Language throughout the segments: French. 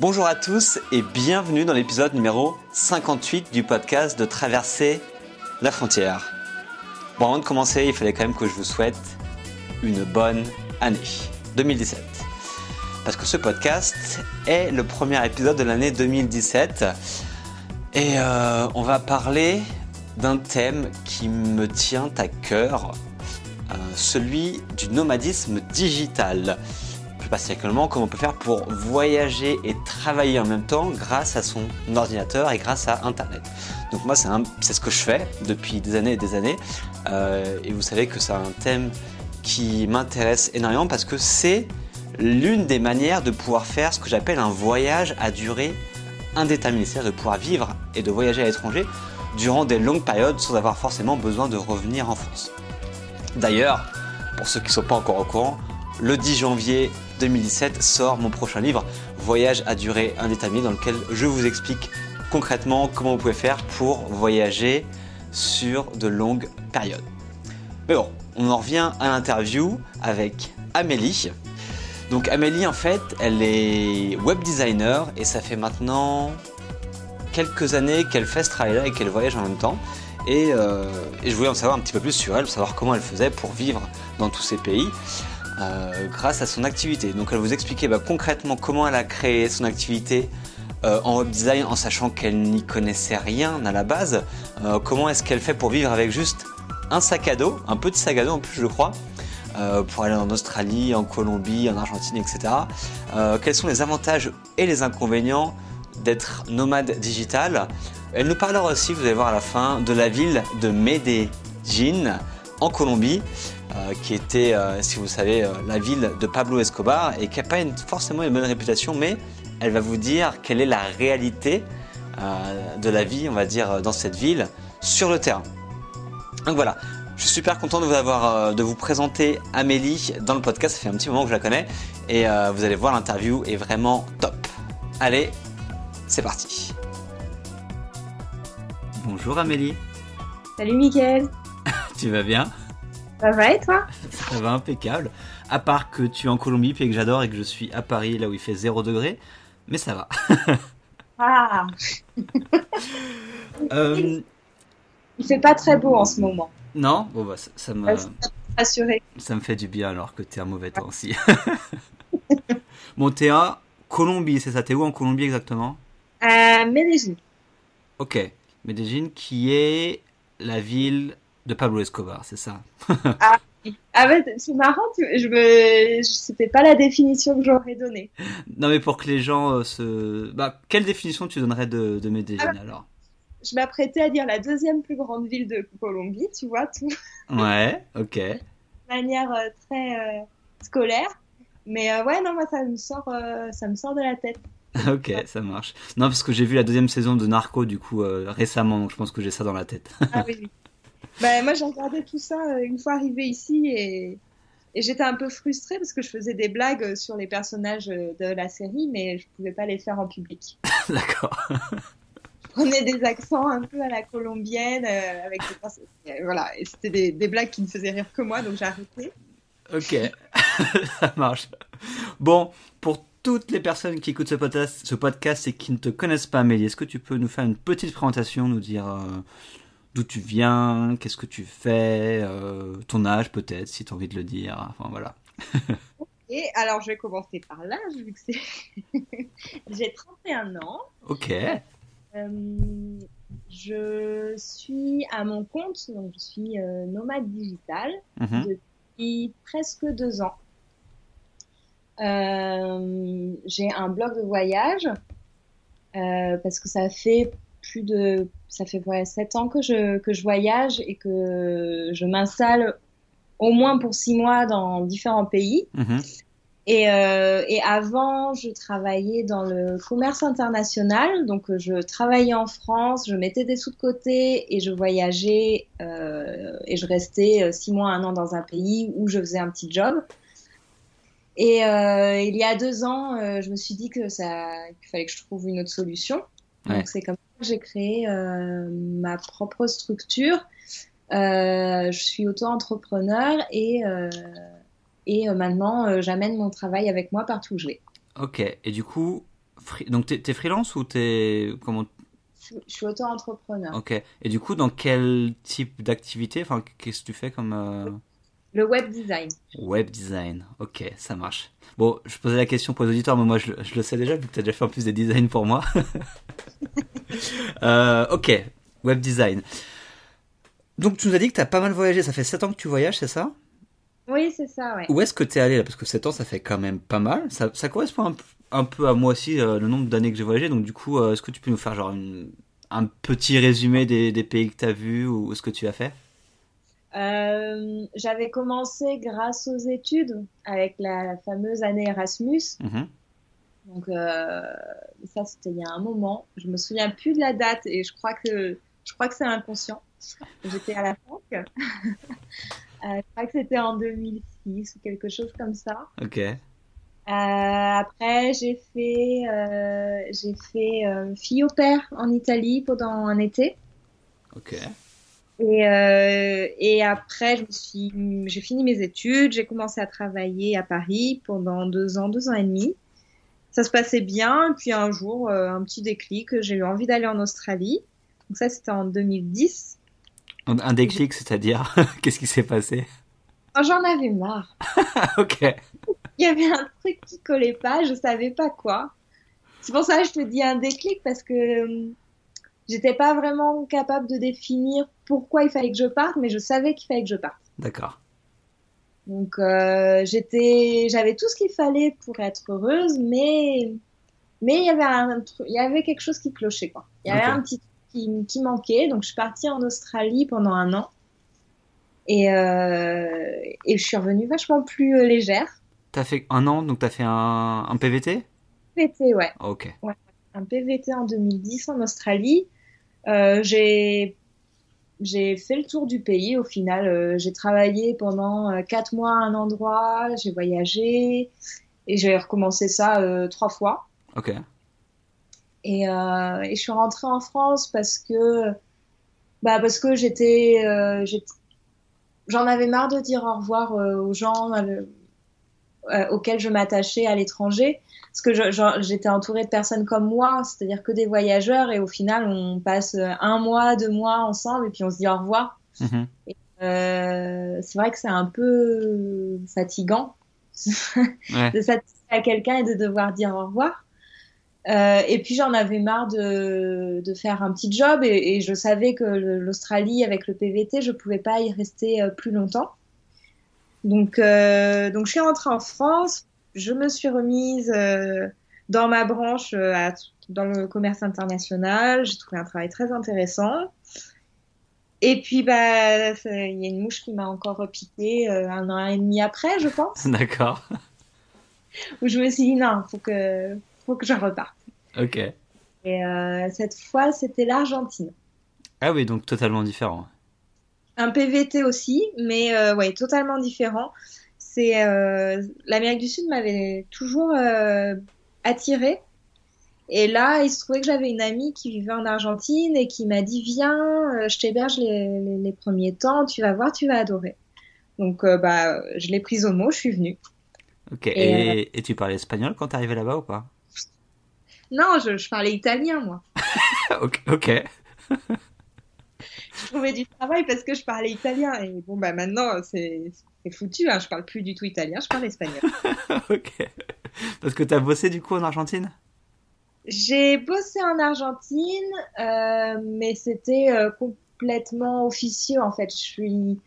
Bonjour à tous et bienvenue dans l'épisode numéro 58 du podcast de Traverser la frontière. Bon, avant de commencer, il fallait quand même que je vous souhaite une bonne année 2017. Parce que ce podcast est le premier épisode de l'année 2017 et euh, on va parler d'un thème qui me tient à cœur, euh, celui du nomadisme digital. Plus particulièrement, comment on peut faire pour voyager et travailler en même temps grâce à son ordinateur et grâce à Internet. Donc moi, c'est ce que je fais depuis des années et des années. Euh, et vous savez que c'est un thème qui m'intéresse énormément parce que c'est l'une des manières de pouvoir faire ce que j'appelle un voyage à durée indéterminée, c'est-à-dire de pouvoir vivre et de voyager à l'étranger durant des longues périodes sans avoir forcément besoin de revenir en France. D'ailleurs, pour ceux qui ne sont pas encore au courant, le 10 janvier 2017 sort mon prochain livre, Voyage à durée indéterminée, dans lequel je vous explique concrètement comment vous pouvez faire pour voyager sur de longues périodes. Mais bon, on en revient à l'interview avec Amélie. Donc Amélie en fait, elle est web designer et ça fait maintenant quelques années qu'elle fait ce travail-là et qu'elle voyage en même temps. Euh, et, je voulais en savoir un petit peu plus sur elle, savoir comment elle faisait pour vivre dans tous ces pays grâce à son activité. Donc elle vous expliquait bah, concrètement comment elle a créé son activité euh, en web design en sachant qu'elle n'y connaissait rien à la base. comment est-ce qu'elle fait pour vivre avec juste un sac à dos, un petit sac à dos en plus je crois, pour aller en Australie, en Colombie, en Argentine, etc. quels sont les avantages et les inconvénients d'être nomade digital? Elle nous parlera aussi, vous allez voir à la fin, de la ville de Medellín en Colombie, euh, qui était, euh, si vous savez, euh, la ville de Pablo Escobar et qui n'a pas forcément une bonne réputation, mais elle va vous dire quelle est la réalité de la vie, on va dire, dans cette ville sur le terrain. Donc voilà, je suis super content de vous, avoir, de vous présenter Amélie dans le podcast. Ça fait un petit moment que je la connais et vous allez voir l'interview est vraiment top. Allez, c'est parti. Bonjour Amélie. Salut Mickaël. tu vas bien? Ça va et toi Ça va impeccable. À part que tu es en Colombie, puis que j'adore et que je suis à Paris, là où il fait 0 degré. Mais ça va. ah euh... Il fait pas très beau en ce moment. Non Bon, bah, ça, me. Rassuré. Ça me fait du bien alors que tu es un mauvais temps aussi. bon, t'es à Colombie, c'est ça? T'es où en Colombie exactement? À Medellín. Ok, Medellín qui est la ville de Pablo Escobar, c'est ça ah, ah c'est marrant, je me... c'était pas la définition que j'aurais donnée. Non mais pour que les gens euh, se... Bah, quelle définition tu donnerais de, de Medellín ah, alors? Je m'apprêtais à dire la deuxième plus grande ville de Colombie, tu vois, tout. Ouais, ok. De manière euh, très euh, scolaire. Mais ouais, non, moi ça me sort, ça me sort de la tête. ok, ça marche. Non, parce que j'ai vu la deuxième saison de Narco, du coup, euh, récemment, donc je pense que j'ai ça dans la tête. ah oui, oui. Bah, moi, j'ai regardé tout ça euh, une fois arrivé ici et, et j'étais un peu frustrée parce que je faisais des blagues sur les personnages de la série, mais je pouvais pas les faire en public. D'accord. je prenais des accents un peu à la colombienne, euh, avec des... voilà, et c'était des, des blagues qui ne faisaient rire que moi, donc j'ai arrêté. Ok, ça marche. Bon, pour toutes les personnes qui écoutent ce podcast, ce podcast et qui ne te connaissent pas, Amélie, est-ce que tu peux nous faire une petite présentation, nous dire euh, d'où tu viens, qu'est-ce que tu fais, euh, ton âge peut-être, si tu as envie de le dire, enfin voilà. Et alors, je vais commencer par l'âge, vu que c'est. J'ai 31 ans. Ok. Euh, je suis à mon compte, donc je suis nomade digital mhm. depuis presque deux ans. Euh, j'ai un blog de voyage euh, parce que ça fait plus de ça fait ouais, 7 ans que je que je voyage et que je m'installe au moins pour six mois dans différents pays. Mhm. Et, euh, et, avant, je travaillais dans le commerce international. Donc, je travaillais en France, je mettais des sous de côté et je voyageais euh, et je restais six mois, un an dans un pays où je faisais un petit job. Et euh, il y a deux ans, euh, je me suis dit que ça, qu'il fallait que je trouve une autre solution. Donc c'est comme j'ai créé euh, ma propre structure. je suis auto-entrepreneur et et maintenant j'amène mon travail avec moi partout où je vais. Ok. Et du coup, Donc, tu es, freelance ou tu es. Comment... Je suis auto-entrepreneur. Ok. Et du coup, dans quel type d'activité enfin, Qu'est-ce que tu fais comme. Le web design. Web design, ok, ça marche. Bon, je posais la question pour les auditeurs, mais moi je, le sais déjà, vu que tu as déjà fait en plus des designs pour moi. Euh, ok, web design. Donc tu nous as dit que tu as pas mal voyagé, ça fait 7 ans que tu voyages, c'est ça? Oui, c'est ça, ouais. Où est-ce que tu es allé là? Parce que 7 ans, ça fait quand même pas mal. Ça, ça correspond un, peu à moi aussi, euh, le nombre d'années que j'ai voyagé. Donc du coup, euh, est-ce que tu peux nous faire genre un petit résumé des, des pays que tu as vus ou ce que tu as fait? Euh, j'avais commencé grâce aux études avec la fameuse année Erasmus. Mhm. Donc euh, ça c'était il y a un moment. Je me souviens plus de la date et je crois que je crois que c'est inconscient. J'étais à la fac. euh, je crois que c'était en 2006 ou quelque chose comme ça. Ok. Euh, après j'ai fait j'ai fait fille au père en Italie pendant un été. Ok. Et, euh, et après, je suis, j'ai fini mes études, j'ai commencé à travailler à Paris pendant deux ans, deux ans et demi. Ça se passait bien, et puis un jour, euh, un petit déclic, j'ai eu envie d'aller en Australie. Donc ça, c'était en 2010. Un déclic, c'est-à-dire, qu'est-ce qui s'est passé? Oh, J'en avais marre. ok. Il y avait un truc qui collait pas, je savais pas quoi. C'est pour ça que je te dis un déclic, parce que J'étais pas vraiment capable de définir pourquoi il fallait que je parte, mais je savais qu'il fallait que je parte. D'accord. Donc euh, j'étais, j'avais tout ce qu'il fallait pour être heureuse, mais mais il y avait un, il y avait quelque chose qui clochait quoi. Il y avait un petit truc qui, qui, manquait, donc je suis partie en Australie pendant un an et euh, et je suis revenue vachement plus euh, légère. T'as fait un an, donc t'as fait un, un PVT PVT, ouais. Ok. Ouais, un PVT en 2010 en Australie. Euh, j'ai j'ai fait le tour du pays au final. Euh, j'ai travaillé pendant euh, quatre mois à un endroit, j'ai voyagé et j'ai recommencé ça trois fois. Ok. Et, et, je suis rentrée en France parce que bah parce que j'étais j'en avais marre de dire au revoir aux gens auxquels je m'attachais à l'étranger parce que j'étais entourée de personnes comme moi, c'est-à-dire que des voyageurs, et au final, on passe un mois, deux mois ensemble, et puis on se dit au revoir. Mhm. Euh, c'est vrai que c'est un peu fatigant de s'attacher à quelqu'un et de devoir dire au revoir. Euh, et puis j'en avais marre de, de, faire un petit job et, et je savais que l'Australie avec le PVT, je pouvais pas y rester euh, plus longtemps. Donc, euh, donc je suis rentrée en France je me suis remise euh, dans ma branche euh, dans le commerce international. J'ai trouvé un travail très intéressant. Et puis, bah, il y a une mouche qui m'a encore piqué euh, un an et demi après, je pense. D'accord. Où je me suis dit, non, faut que, faut que je reparte. Ok. Et cette fois, c'était l'Argentine. Ah oui, donc totalement différent. Un PVT aussi, mais ouais, totalement différent c'est euh, l'Amérique du Sud m'avait toujours euh, attirée. Et là, il se trouvait que j'avais une amie qui vivait en Argentine et qui m'a dit Viens, euh, je t'héberge les, premiers temps, tu vas voir, tu vas adorer. Donc, bah, je l'ai prise au mot, je suis venue. Ok, et, tu parlais espagnol quand tu arrivais là-bas ou pas? Non, je, parlais italien, moi. ok. trouvais du travail parce que je parlais italien. Et bon, bah maintenant, c'est foutu, hein. je parle plus du tout italien, je parle espagnol. ok. Parce que tu as bossé du coup en Argentine? J'ai bossé en Argentine, euh, mais c'était euh, complètement officieux en fait. Je suis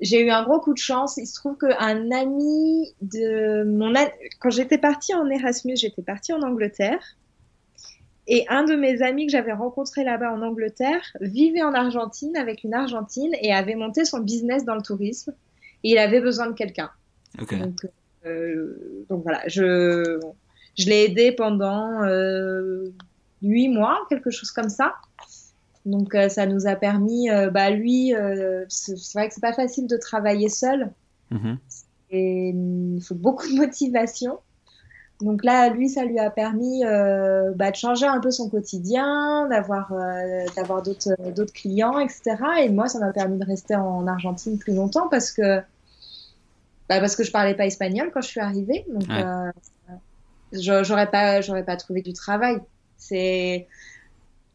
j'ai eu un gros coup de chance. Il se trouve qu'un ami de mon quand j'étais partie en Erasmus, j'étais partie en Angleterre. Et un de mes amis que j'avais rencontré là-bas en Angleterre vivait en Argentine avec une Argentine et avait monté son business dans le tourisme il avait besoin de quelqu'un. Donc, euh, donc, voilà, je, je l'ai aidé pendant euh, huit mois, quelque chose comme ça. Donc euh, ça nous a permis, bah lui, c'est vrai que c'est pas facile de travailler seul. Mm-hmm. Et il faut beaucoup de motivation. Donc là, lui, ça lui a permis bah, de changer un peu son quotidien, d'avoir d'avoir d'autres d'autres clients, etc. Et moi, ça m'a permis de rester en Argentine plus longtemps parce que bah, parce que je parlais pas espagnol quand je suis arrivée. Donc, euh, j'aurais pas, j'aurais pas trouvé du travail. C'est,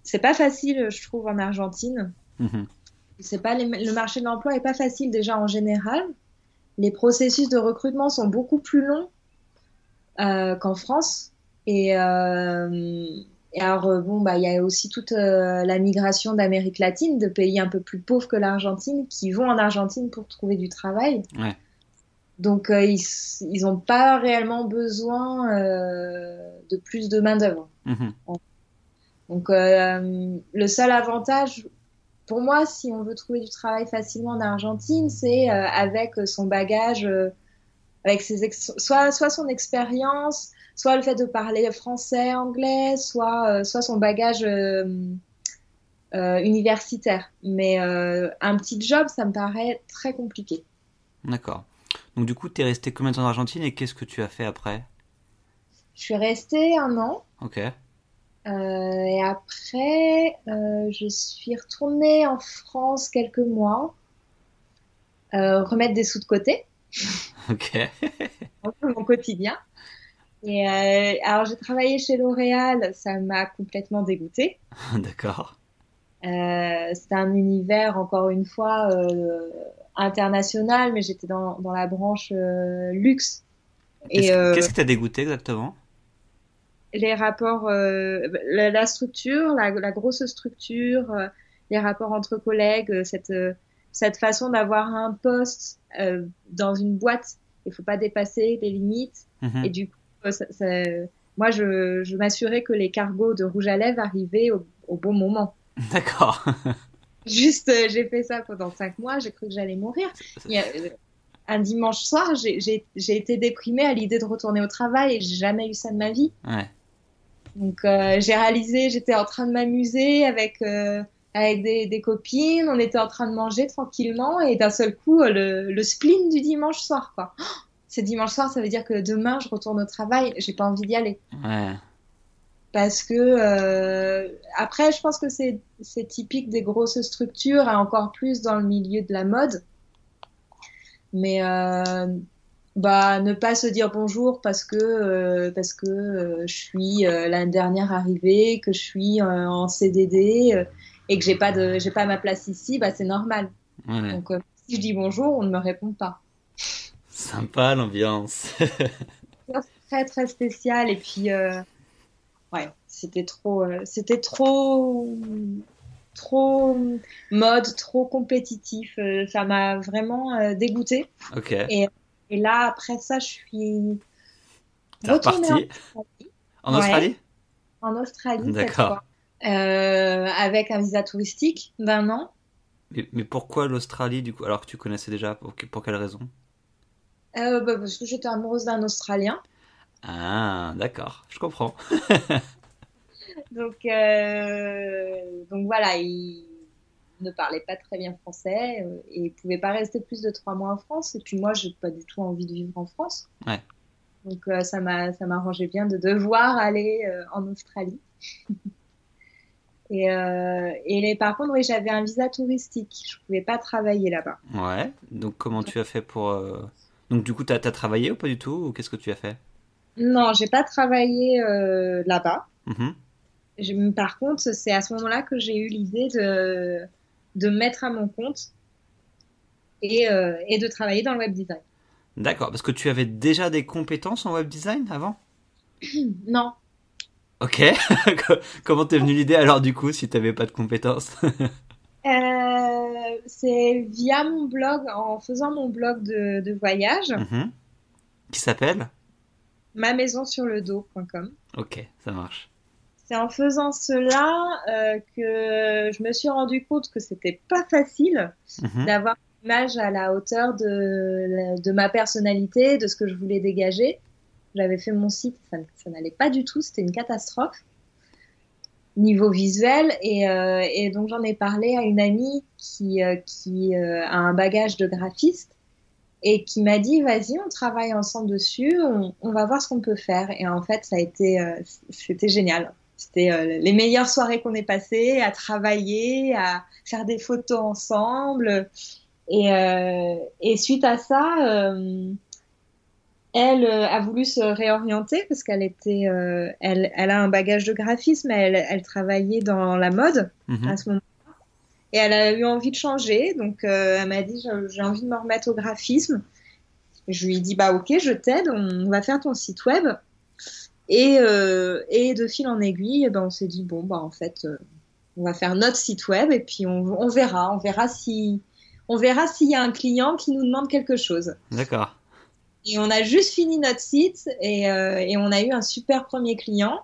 c'est pas facile, je trouve, en Argentine. Mm-hmm. C'est pas le marché de l'emploi est pas facile déjà en général. Les processus de recrutement sont beaucoup plus longs euh, qu'en France. Et, euh, et alors euh, bon bah il y a aussi toute euh, la migration d'Amérique latine, de pays un peu plus pauvres que l'Argentine, qui vont en Argentine pour trouver du travail. Ouais. Donc euh, ils ils n'ont pas réellement besoin de plus de main d'œuvre. Mm-hmm. Donc le seul avantage pour moi, si on veut trouver du travail facilement en Argentine, c'est euh, avec son bagage, euh, avec ses soit, soit son expérience, soit le fait de parler français, anglais, soit, euh, soit son bagage universitaire. Mais un petit job, ça me paraît très compliqué. D'accord. Donc du coup, tu es resté combien de temps en Argentine et qu'est-ce que tu as fait après? Je suis restée un an. Ok. Euh, et après, euh, je suis retournée en France quelques mois, euh, remettre des sous de côté. Ok. un peu mon quotidien. Et alors j'ai travaillé chez L'Oréal, ça m'a complètement dégoûtée. D'accord. C'était un univers encore une fois international, mais j'étais dans, dans, la branche luxe. Qu'est-ce qui t'a dégoûté exactement? Les rapports, euh, la, structure, la, grosse structure, euh, les rapports entre collègues, euh, cette, cette façon d'avoir un poste dans une boîte, il faut pas dépasser les limites. Mhm. Et du coup, moi, je, je m'assurais que les cargos de rouge à lèvres arrivaient au, bon moment. D'accord. Juste, j'ai fait ça pendant cinq mois, j'ai cru que j'allais mourir. un dimanche soir, j'ai été déprimée à l'idée de retourner au travail et j'ai jamais eu ça de ma vie. Ouais. Donc euh, j'ai réalisé, j'étais en train de m'amuser avec euh, avec des, des, copines, on était en train de manger tranquillement et d'un seul coup le, le spleen du dimanche soir quoi. Oh, c'est dimanche soir, ça veut dire que demain je retourne au travail, j'ai pas envie d'y aller. Ouais. Parce que euh, après, je pense que c'est typique des grosses structures et encore plus dans le milieu de la mode. Mais euh, bah ne pas se dire bonjour parce que euh, parce que je suis l'année dernière arrivée, que je suis en CDD et que j'ai pas de j'ai pas ma place ici, bah c'est normal. Donc si je dis bonjour, on ne me répond pas. Sympa l'ambiance. très très spécial et puis ouais, c'était trop c'était trop trop mode, trop compétitif. ça m'a vraiment dégoûté. Ok. Et là, après ça, je suis retournée en Australie. En Australie? D'accord. Euh, avec un visa touristique d'un an. Mais, pourquoi l'Australie du coup Alors que tu connaissais déjà, pour, pour quelle raison? Euh, bah, Parce que j'étais amoureuse d'un Australien. Ah, d'accord, je comprends. donc, euh, donc voilà, il, ne parlait pas très bien français et il pouvait pas rester plus de trois mois en France. Et puis moi, j'ai pas du tout envie de vivre en France. Ouais. Donc euh, ça m'a ça m'arrangeait bien de devoir aller euh, en Australie. et, et les, par contre, oui, j'avais un visa touristique. Je pouvais pas travailler là-bas. Ouais. Donc comment tu as fait pour donc du coup, tu as, travaillé ou pas du tout? Ou qu'est-ce que tu as fait? Non, j'ai pas travaillé là-bas. Mm-hmm. par contre, c'est à ce moment-là que j'ai eu l'idée de, de mettre à mon compte et, euh, et de travailler dans le web design. D'accord, parce que tu avais déjà des compétences en web design avant? Non. Ok, comment t'es venue l'idée alors du coup si t'avais pas de compétences? Euh, C'est via mon blog, en faisant mon blog de, de voyage. Mhm. Qui s'appelle? Ma maison sur le dos.com. Ok, ça marche c'est en faisant cela euh, que je me suis rendu compte que c'était pas facile mhm. d'avoir une image à la hauteur de, de ma personnalité, de ce que je voulais dégager. J'avais fait mon site, ça, n'allait pas du tout, c'était une catastrophe niveau visuel et, euh, donc j'en ai parlé à une amie qui, euh, euh, a un bagage de graphiste et qui m'a dit vas-y on travaille ensemble dessus on, va voir ce qu'on peut faire et en fait ça a été c'était génial c'était les meilleures soirées qu'on ait passées à travailler, à faire des photos ensemble. Et, suite à ça, elle a voulu se réorienter parce qu'elle était, elle, elle, a un bagage de graphisme, elle, elle travaillait dans la mode Mhm. à ce moment et elle a eu envie de changer, donc elle m'a dit j'ai envie de me remettre au graphisme. Je lui ai dit bah ok, je t'aide, on va faire ton site web. Et, euh, et de fil en aiguille, eh ben, on s'est dit bon bah en fait, euh, on va faire notre site web et puis on, on verra, on verra si, on verra s'il y a un client qui nous demande quelque chose. D'accord. Et on a juste fini notre site et, euh, et on a eu un super premier client.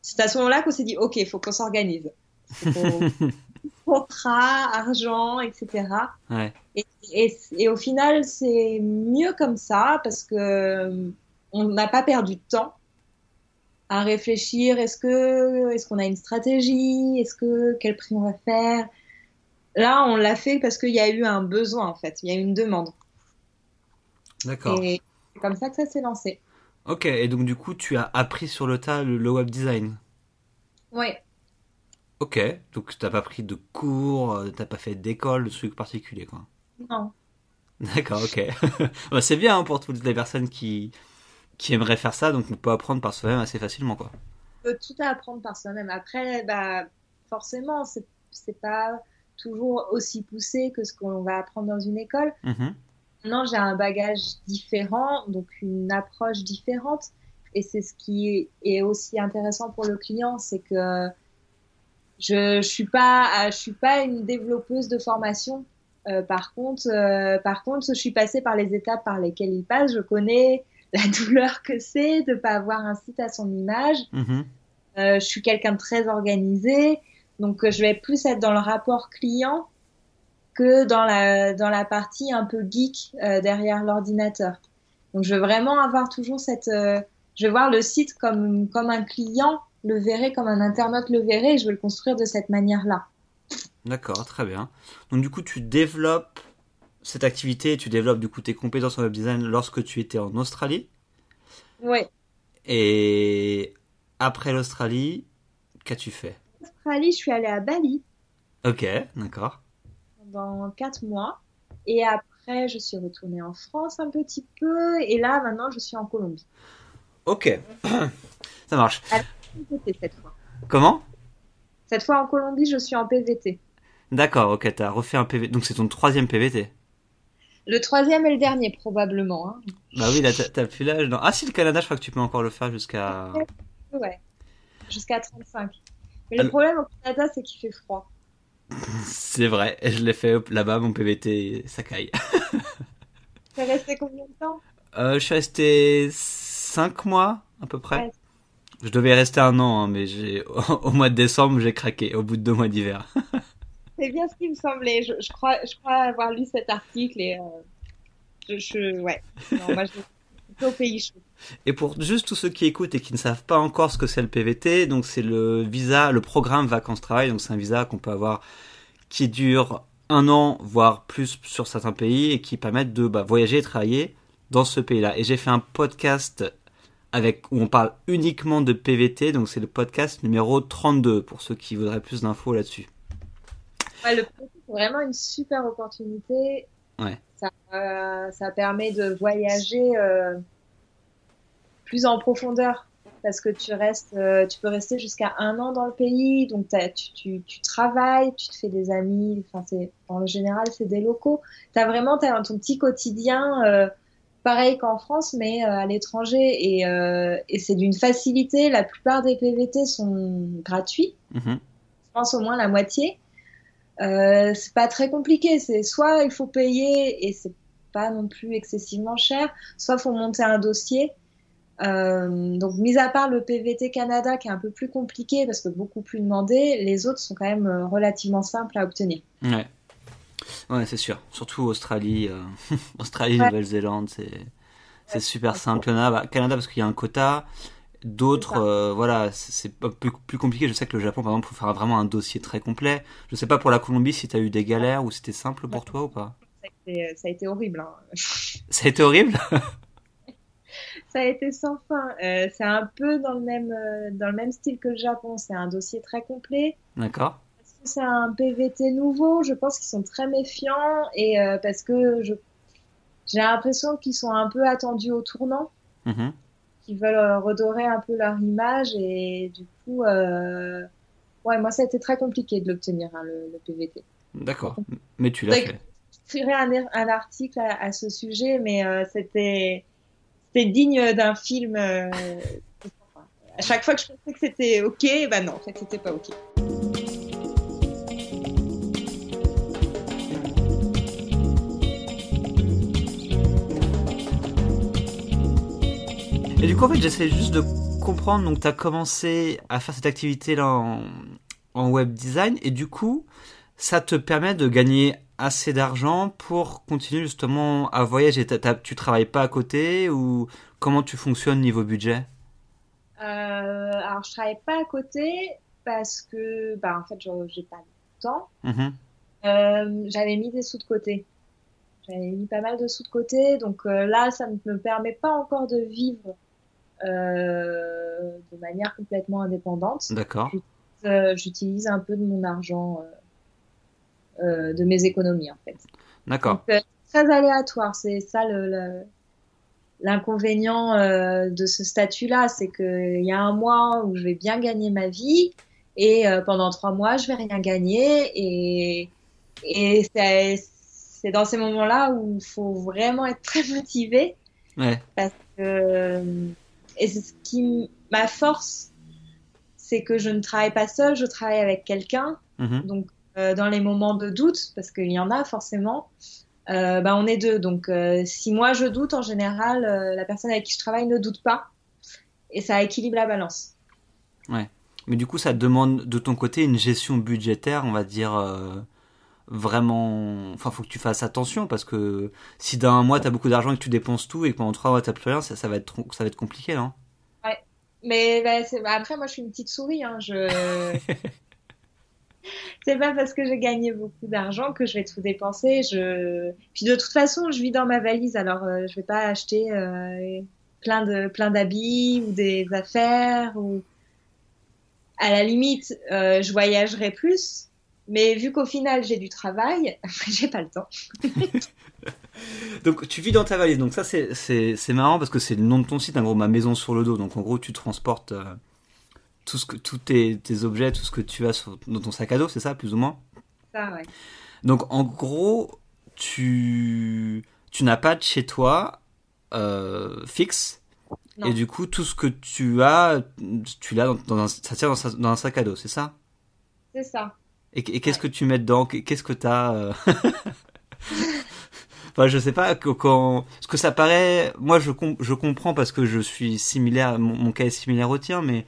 C'est à ce moment-là qu'on s'est dit ok, il faut qu'on s'organise. Contrat, argent, etc. Ouais. Et, et, et au final, c'est mieux comme ça parce que euh, on n'a pas perdu de temps à réfléchir. Est-ce que, est-ce qu'on a une stratégie? Est-ce que quel prix on va faire? Là, on l'a fait parce qu'il y a eu un besoin en fait. Il y a eu une demande. D'accord. Et c'est comme ça que ça s'est lancé. Ok, et donc du coup, tu as appris sur le tas le, le web design. Ouais. Ok, donc t'as pas pris de cours, euh, t'as pas fait d'école, de trucs particuliers, quoi. Non. D'accord, ok. Bah, c'est bien hein, pour toutes les personnes qui, qui aimeraient faire ça, donc on peut apprendre par soi-même assez facilement, quoi. On peut tout apprendre par soi-même. Après, bah, forcément, c'est c'est pas toujours aussi poussé que ce qu'on va apprendre dans une école. Mhm. Maintenant, j'ai un bagage différent, donc une approche différente. Et c'est ce qui est aussi intéressant pour le client, c'est que je, je suis pas, je suis pas une développeuse de formation. Euh, par contre, euh, par contre, je suis passée par les étapes par lesquelles il passe. Je connais la douleur que c'est de pas avoir un site à son image. Mhm. Euh, je suis quelqu'un de très organisé, donc euh, je vais plus être dans le rapport client que dans la dans la partie un peu geek euh, derrière l'ordinateur. Donc je veux vraiment avoir toujours cette, euh, je vais voir le site comme comme un client le verrait, comme un internaute le verrait, et je veux le construire de cette manière-là. D'accord, très bien. Donc du coup, tu développes cette activité, tu développes du coup tes compétences en web design lorsque tu étais en Australie. Ouais. Et après l'Australie, qu'as-tu fait? Australie, je suis allée à Bali Ok, d'accord. Pendant quatre mois, et après je suis retournée en France un petit peu, et là maintenant je suis en Colombie. Ok, ça marche. PVT cette fois. Comment? Cette fois en Colombie, je suis en PVT. D'accord, ok, t'as refait un PVT. Donc c'est ton troisième PVT. Le troisième et le dernier, probablement. Hein. Bah oui, là t'as plus l'âge. Ah si, le Canada, je crois que tu peux encore le faire jusqu'à... Ouais. Jusqu'à 35. Mais le- problème au Canada, c'est qu'il fait froid. C'est vrai, je l'ai fait là-bas, mon PVT, ça caille. C'est resté combien de temps? Euh, je suis resté 5 mois, à peu près. Ouais. Je devais rester un an, hein, mais j'ai au mois de décembre, j'ai craqué, au bout de deux mois d'hiver. C'est bien ce qui me semblait. Je, je crois, je crois avoir lu cet article et euh, je, je- ouais. Non, moi, je suis au pays chaud. Et pour juste tous ceux qui écoutent et qui ne savent pas encore ce que c'est le PVT, donc c'est le visa, le programme vacances-travail, donc c'est un visa qu'on peut avoir qui dure un an, voire plus sur certains pays et qui permettent de bah, voyager et travailler dans ce pays-là. Et j'ai fait un podcast avec où on parle uniquement de PVT, donc c'est le podcast numéro 32 pour ceux qui voudraient plus d'infos là-dessus. Ouais, le PVT, c'est vraiment une super opportunité. Ouais. Ça, euh, ça permet de voyager euh, plus en profondeur parce que tu restes, euh, tu peux rester jusqu'à un an dans le pays, donc tu, tu, tu travailles, tu te fais des amis. Enfin, c'est le général, c'est des locaux. T'as vraiment ton petit quotidien, euh, pareil qu'en France, mais euh, à l'étranger, et, et c'est d'une facilité. La plupart des PVT sont gratuits Mhm. je pense au moins la moitié. C'est pas très compliqué. C'est soit il faut payer et c'est pas non plus excessivement cher, soit faut monter un dossier. Euh, donc, mis à part le PVT Canada qui est un peu plus compliqué parce que beaucoup plus demandé, les autres sont quand même euh, relativement simples à obtenir. Ouais. Ouais, c'est sûr. Surtout Australie, euh, Australie, Ouais. Nouvelle-Zélande, c'est Ouais. super simple. Il y en a, bah, Canada parce qu'il y a un quota. D'autres, euh, voilà, c'est plus, plus compliqué. Je sais que le Japon, par exemple, faut faire vraiment un dossier très complet. Je sais pas pour la Colombie si t'as eu des galères ou c'était simple pour toi ou pas. Ça a été, ça a été horrible. hein. Ça a été horrible? ça a été sans fin. Euh, c'est un peu dans le même euh, dans le même style que le Japon. C'est un dossier très complet. D'accord. Parce que c'est un PVT nouveau, je pense qu'ils sont très méfiants et euh, parce que je j'ai l'impression qu'ils sont un peu attendus au tournant. Mhm. qui veulent redorer un peu leur image et du coup, euh, ouais, moi ça a été très compliqué de l'obtenir hein, le, le, PVT. D'accord, mais tu l'as fait. J'écrirai un, un, article à, à, ce sujet, mais c'était c'était digne d'un film. Euh, à chaque fois que je pensais que c'était ok, ben non, en fait c'était pas ok. Et du coup, en fait, j'essaie juste de comprendre. Donc, tu as commencé à faire cette activité-là en, web design. Et du coup, ça te permet de gagner assez d'argent pour continuer justement à voyager. tu travailles pas à côté ou comment tu fonctionnes niveau budget? Euh, Alors, je travaille pas à côté parce que, bah, en fait, j'ai pas de temps. Mm-hmm. Euh, j'avais mis des sous de côté. J'avais mis pas mal de sous de côté, donc euh, là, ça ne me permet pas encore de vivre de manière complètement indépendante. D'accord. J'utilise un peu de mon argent, euh, de mes économies en fait. D'accord. Très aléatoire, c'est ça l'inconvénient de ce statut-là, c'est qu'il y a un mois où je vais bien gagner ma vie et pendant trois mois je vais rien gagner et et c'est dans ces moments-là où il faut vraiment être très motivé ouais. parce que et ce qui ma force, c'est que je ne travaille pas seule, je travaille avec quelqu'un. Mhm. Donc, euh, dans les moments de doute, parce qu'il y en a forcément, euh, bah, on est deux. Donc, euh, si moi je doute, en général, euh, la personne avec qui je travaille ne doute pas. Et ça équilibre la balance. Ouais. Mais du coup, ça demande de ton côté une gestion budgétaire, on va dire, euh, vraiment. Enfin, faut que tu fasses attention parce que si dans un mois tu as beaucoup d'argent et que tu dépenses tout et que pendant trois mois tu plus rien, ça, ça, va être ça va être compliqué, non? Ouais. Mais bah, bah, après, moi, je suis une petite souris. Hein. Je. c'est pas parce que j'ai gagné beaucoup d'argent que je vais tout dépenser. Je. Puis de toute façon, je vis dans ma valise, alors euh, je vais pas acheter euh, plein de plein d'habits ou des affaires ou. À la limite, euh, je voyagerai plus, mais vu qu'au final j'ai du travail, j'ai pas le temps. donc tu vis dans ta valise. Donc ça c'est marrant parce que c'est le nom de ton site, gros ma maison sur le dos. Donc en gros tu transportes euh, tout ce que tous tes, tes, objets, tout ce que tu as sur, dans ton sac à dos, c'est ça plus ou moins? Ça ouais. Donc en gros tu tu n'as pas de chez toi euh, fixe. Non. Et du coup, tout ce que tu as, tu l'as dans, dans, un, ça tient dans, dans un sac à dos, c'est ça? C'est ça. Et, et qu'est-ce ouais. que tu mets dedans? Qu'est-ce que tu as euh... Enfin, je sais pas quand. Ce que ça paraît, moi, je, com je comprends parce que je suis similaire. Mon, mon, cas est similaire au tien, mais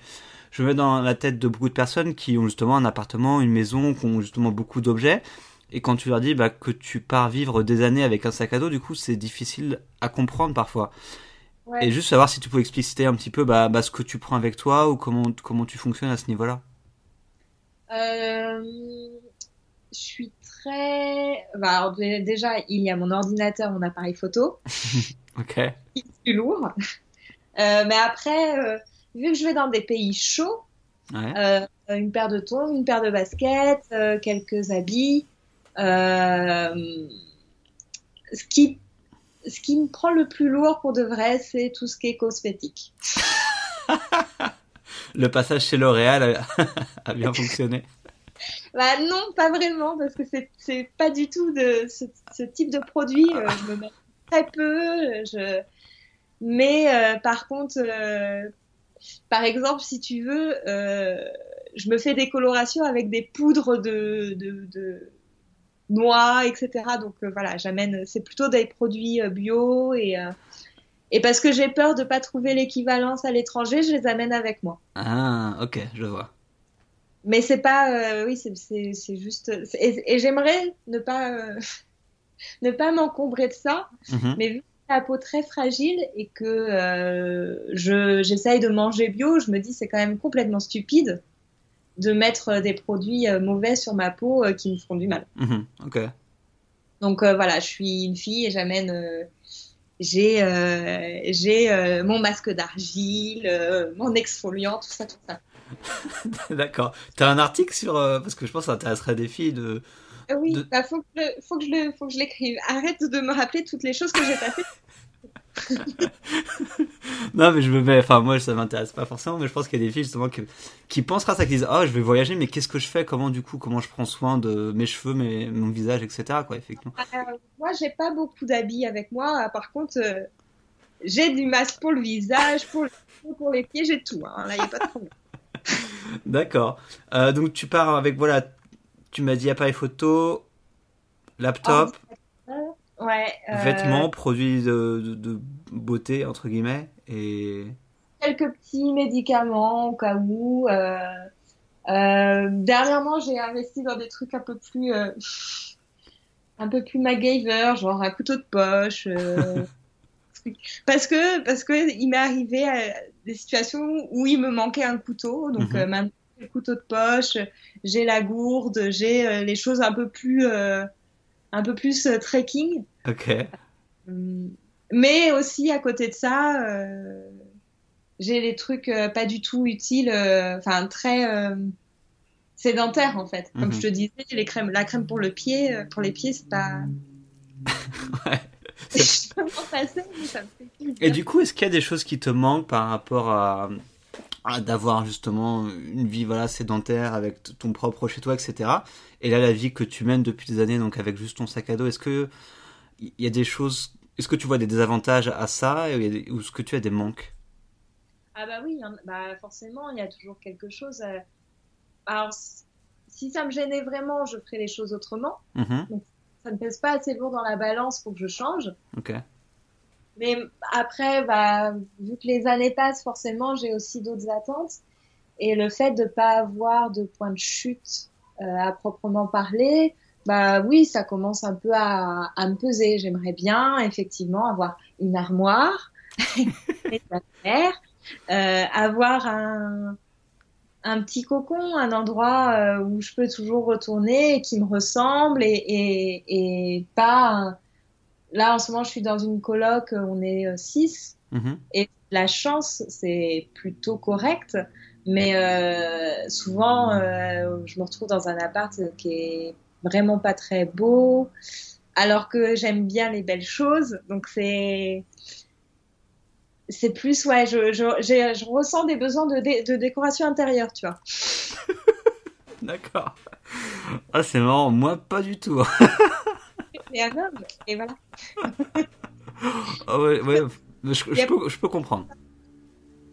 je me mets dans la tête de beaucoup de personnes qui ont justement un appartement, une maison, qui ont justement beaucoup d'objets. Et quand tu leur dis bah, que tu pars vivre des années avec un sac à dos, du coup, c'est difficile à comprendre parfois. Ouais. Et juste savoir si tu peux expliciter un petit peu bah, bah, ce que tu prends avec toi ou comment, comment tu fonctionnes à ce niveau-là. Euh, je suis très. Bah, alors, déjà, il y a mon ordinateur, mon appareil photo. ok. Qui est plus lourd. Euh, mais après, euh, vu que je vais dans des pays chauds, ouais. une paire de tongs, une paire de baskets, euh, quelques habits. ce qui ce qui me prend le plus lourd pour de vrai, c'est tout ce qui est cosmétique. le passage chez L'Oréal a, a bien fonctionné. Bah non, pas vraiment, parce que c'est pas du tout de ce, ce type de produit. Euh, je me mets très peu. Je... Mais euh, par contre, euh, par exemple, si tu veux, euh, je me fais des colorations avec des poudres de, de, de noix, etc. Donc voilà, j'amène. C'est plutôt des produits bio et et parce que j'ai peur de pas trouver l'équivalence à l'étranger, je les amène avec moi. Ah, ok, je vois mais c'est pas euh, oui c'est juste et, et j'aimerais ne pas euh, ne pas m'encombrer de ça -hmm. mais vu la peau très fragile et que euh, je j'essaye de manger bio je me dis c'est quand même complètement stupide de mettre des produits mauvais sur ma peau qui me font du mal mm -hmm. ok donc voilà je suis une fille et j'amène j'ai j'ai mon masque d'argile mon exfoliant tout ça tout ça D'accord. T'as un article sur euh, parce que je pense que ça intéresserait des filles de. Oui, de... bah faut que je, faut que je le, faut que je l'écrive. Arrête de me rappeler toutes les choses que j'ai pas fait. non, mais je me mets. Enfin, moi, ça m'intéresse pas forcément, mais je pense qu'il y a des filles justement qui, qui pensent à ça, qui disent Oh, je vais voyager, mais qu'est-ce que je fais? Comment, du coup, comment je prends soin de mes cheveux, mes, mon visage, etc. Quoi, effectivement. Euh, moi, j'ai pas beaucoup d'habits avec moi. Par contre, euh, j'ai du masque pour le visage, pour, pour les pieds, j'ai tout. Hein. Là, il n'y a pas de problème. D'accord. Euh, donc, tu pars avec, voilà, tu m'as dit appareil photo, laptop. Ouais. Euh, Vêtements, produits de, de, beauté, entre guillemets, et... Quelques petits médicaments au cas où. Euh, euh, dernièrement, j'ai investi dans des trucs un peu plus... un peu plus MacGyver, genre un couteau de poche. parce que parce que il m'est arrivé des situations où il me manquait un couteau, donc mhm. maintenant j'ai le couteau de poche, j'ai la gourde, j'ai les choses un peu plus un peu plus euh, trekking. Ok. Euh, mais aussi à côté de ça, euh, j'ai les trucs pas du tout utiles, enfin très sédentaires en fait. Comme je mhm. te disais, les crèmes, la crème pour le pied, pour les pieds, c'est pas. ouais. Et du coup, est-ce qu'il y a des choses qui te manquent par rapport à, d'avoir justement une vie voilà sédentaire avec ton propre chez toi, etc. Et là, la vie que tu mènes depuis des années, donc avec juste ton sac à dos, est-ce que il y a des choses, est-ce que tu vois des désavantages à ça ou est-ce que tu as des manques? Ah bah oui, bah forcément, il y a toujours quelque chose. Alors, si ça me gênait vraiment, je ferais les choses autrement. Donc, ça ne pèse pas assez lourd dans la balance pour que je change. Mais après, bah, vu que les années passent, forcément, j'ai aussi d'autres attentes. Et le fait de pas avoir de point de chute euh, à proprement parler, bah oui, ça commence un peu à, à me peser. J'aimerais bien effectivement avoir une armoire, euh, avoir un, un petit cocon, un endroit euh, où je peux toujours retourner et qui me ressemble et, et, et pas là en ce moment je suis dans une coloc, on est euh, six. Mhm. et la chance c'est plutôt correct, mais euh, souvent euh, je me retrouve dans un appart qui est vraiment pas très beau, alors que j'aime bien les belles choses, donc c'est c'est plus ouais je, je, je, ressens des besoins de, de décoration intérieure tu vois. D'accord. Ah c'est marrant. Moi pas du tout et et voilà. Ah ouais, ouais, je, peux, je peux comprendre.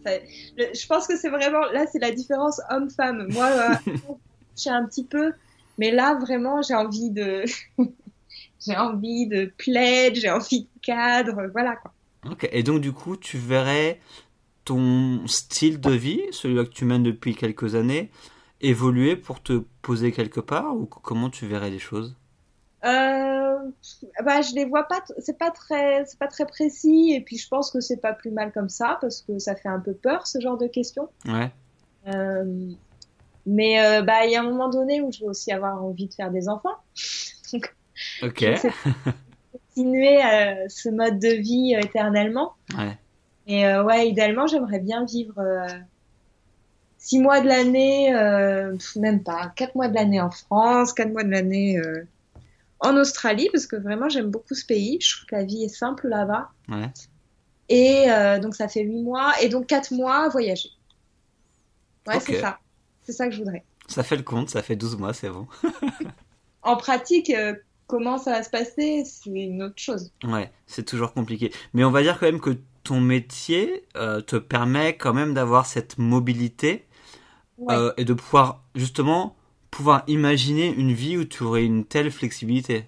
je pense que c'est vraiment, là, c'est la différence homme-femme. Moi, euh, j'ai un petit peu, mais là, vraiment, j'ai envie de, j'ai envie de plaid, j'ai envie de cadre, voilà quoi. Ok, et donc du coup, tu verrais ton style de vie, celui que tu mènes depuis quelques années, évoluer pour te poser quelque part ou comment tu verrais les choses? Euh, bah, je les vois pas, c'est pas très, c'est pas très précis, et puis je pense que c'est pas plus mal comme ça, parce que ça fait un peu peur, ce genre de questions. Ouais. Euh, mais euh, bah, il y a un moment donné où je vais aussi avoir envie de faire des enfants. Donc, ok. continuer euh, ce mode de vie euh, éternellement. Ouais. Et ouais, idéalement, j'aimerais bien vivre six mois de l'année, même pas, quatre mois de l'année en France, quatre mois de l'année en Australie parce que vraiment j'aime beaucoup ce pays. Je trouve que la vie est simple là-bas. Ouais. Et euh, donc ça fait 8 mois et donc 4 mois à voyager. Ouais, c'est ça. C'est ça que je voudrais. Ça fait le compte, ça fait 12 mois, c'est bon. en pratique, euh, comment ça va se passer, c'est une autre chose. Ouais, c'est toujours compliqué. Mais on va dire quand même que ton métier euh, te permet quand même d'avoir cette mobilité et de pouvoir justement pouvoir imaginer une vie où tu aurais une telle flexibilité.